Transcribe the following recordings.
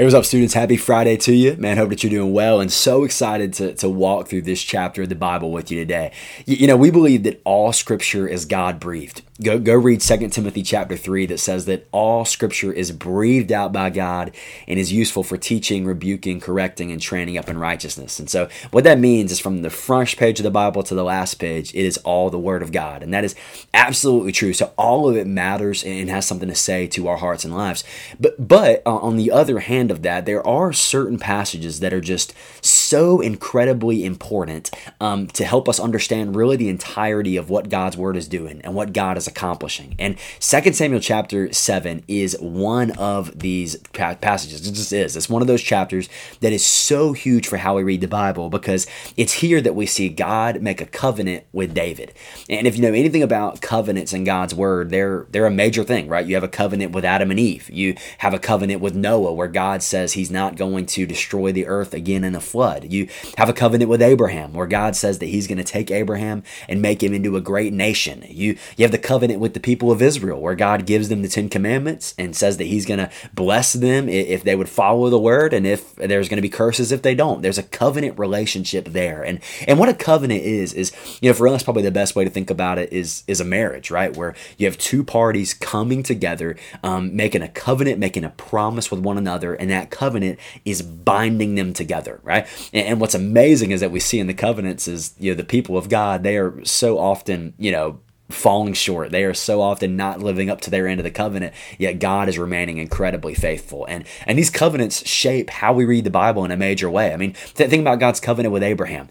Hey, what's up, students? Happy Friday to you. Man, hope that you're doing well and so excited to, to walk through this chapter of the Bible with you today. You, you know, we believe that all scripture is God breathed. Go, go read 2 Timothy chapter 3 that says that all scripture is breathed out by God and is useful for teaching, rebuking, correcting, and training up in righteousness. And so, what that means is from the first page of the Bible to the last page, it is all the Word of God. And that is absolutely true. So, all of it matters and has something to say to our hearts and lives. But, but uh, on the other hand of that, there are certain passages that are just so incredibly important um, to help us understand really the entirety of what God's Word is doing and what God is accomplishing. And 2 Samuel chapter 7 is one of these passages. It just is. It's one of those chapters that is so huge for how we read the Bible because it's here that we see God make a covenant with David. And if you know anything about covenants in God's word, they're they're a major thing, right? You have a covenant with Adam and Eve. You have a covenant with Noah where God says he's not going to destroy the earth again in a flood. You have a covenant with Abraham where God says that he's going to take Abraham and make him into a great nation. You you have the covenant covenant with the people of Israel, where God gives them the Ten Commandments and says that He's going to bless them if they would follow the word, and if there's going to be curses if they don't. There's a covenant relationship there, and and what a covenant is is you know for us probably the best way to think about it is is a marriage, right? Where you have two parties coming together, um, making a covenant, making a promise with one another, and that covenant is binding them together, right? And, and what's amazing is that we see in the covenants is you know the people of God they are so often you know falling short. They are so often not living up to their end of the covenant, yet God is remaining incredibly faithful. And and these covenants shape how we read the Bible in a major way. I mean, think about God's covenant with Abraham.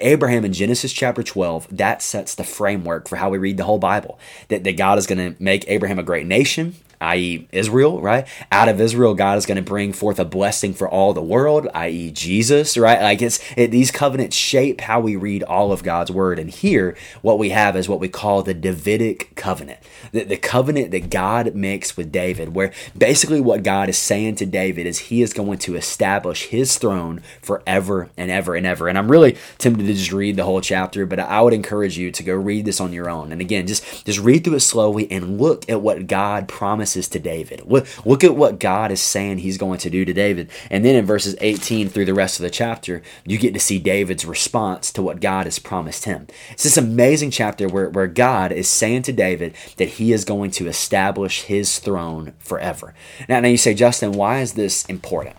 Abraham in Genesis chapter 12, that sets the framework for how we read the whole Bible. That, that God is going to make Abraham a great nation, i.e., Israel, right? Out of Israel, God is going to bring forth a blessing for all the world, i.e., Jesus, right? Like it's it, these covenants shape how we read all of God's word. And here, what we have is what we call the Davidic covenant, the, the covenant that God makes with David, where basically what God is saying to David is he is going to establish his throne forever and ever and ever. And I'm really tempted to just read the whole chapter, but I would encourage you to go read this on your own. And again, just just read through it slowly and look at what God promised promises to David. Look, look at what God is saying he's going to do to David. And then in verses 18 through the rest of the chapter, you get to see David's response to what God has promised him. It's this amazing chapter where, where God is saying to David that he is going to establish his throne forever. Now, now you say, Justin, why is this important?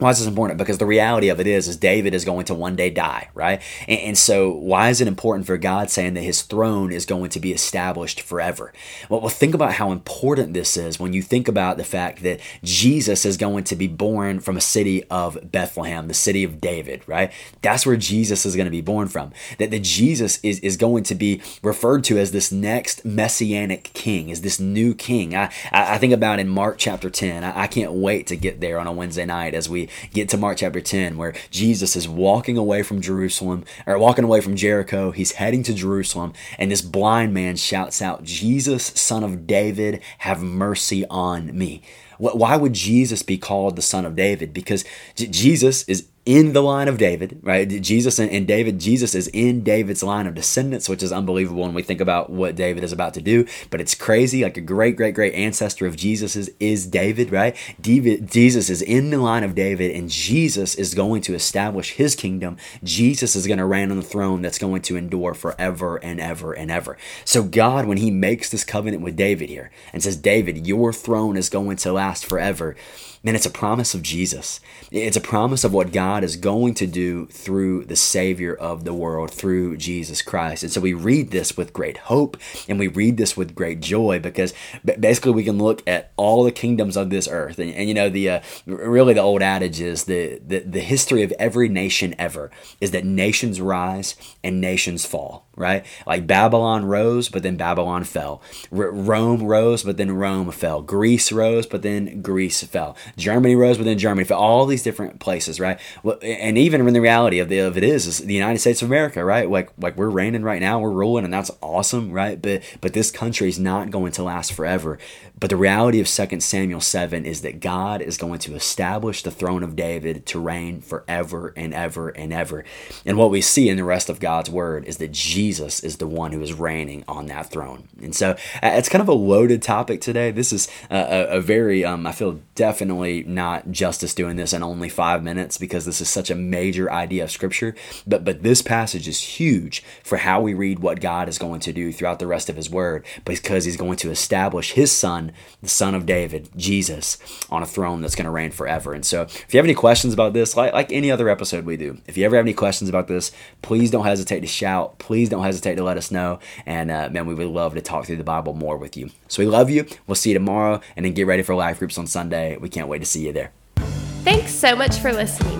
Why is this important? Because the reality of it is, is David is going to one day die, right? And, and, so, why is it important for God saying that His throne is going to be established forever? Well, well, think about how important this is when you think about the fact that Jesus is going to be born from a city of Bethlehem, the city of David, right? That's where Jesus is going to be born from. That the Jesus is is going to be referred to as this next messianic king, as this new king. I I think about in Mark chapter ten. I, I can't wait to get there on a Wednesday night as we get to Mark chapter 10, where Jesus is walking away from Jerusalem, or walking away from Jericho. He's heading to Jerusalem, and this blind man shouts out, Jesus, son of David, have mercy on me. Why would Jesus be called the son of David? Because Jesus is in the line of David, right? Jesus and David, Jesus is in David's line of descendants, which is unbelievable when we think about what David is about to do. But it's crazy. Like a great, great, great ancestor of Jesus is, is David, right? David, Jesus is in the line of David, and Jesus is going to establish his kingdom. Jesus is going to reign on the throne that's going to endure forever and ever and ever. So God, when he makes this covenant with David here and says, David, your throne is going to last forever then it's a promise of Jesus. It's a promise of what God is going to do through the Savior of the world, through Jesus Christ. And so we read this with great hope and we read this with great joy because basically we can look at all the kingdoms of this earth. And, and you know, the uh, really the old adage is the, the, the history of every nation ever is that nations rise and nations fall right? Like Babylon rose, but then Babylon fell. R- Rome rose, but then Rome fell. Greece rose, but then Greece fell. Germany rose, but then Germany fell. All these different places, right? And even when the reality of, the, of it is, is the United States of America, right? Like like we're reigning right now, we're ruling, and that's awesome, right? But but this country is not going to last forever. But the reality of 2 Samuel 7 is that God is going to establish the throne of David to reign forever and ever and ever. And what we see in the rest of God's word is that Jesus is the one who is reigning on that throne. And so it's kind of a loaded topic today. This is a, a very, um, I feel definitely not justice doing this in only five minutes because this is such a major idea of Scripture. But, but this passage is huge for how we read what God is going to do throughout the rest of His Word because He's going to establish His Son, the Son of David, Jesus, on a throne that's going to reign forever. And so if you have any questions about this, like, like any other episode we do, if you ever have any questions about this, please don't hesitate to shout. Please don't hesitate to let us know. And uh, man, we would love to talk through the Bible more with you. So we love you. We'll see you tomorrow and then get ready for life groups on Sunday. We can't wait to see you there. Thanks so much for listening.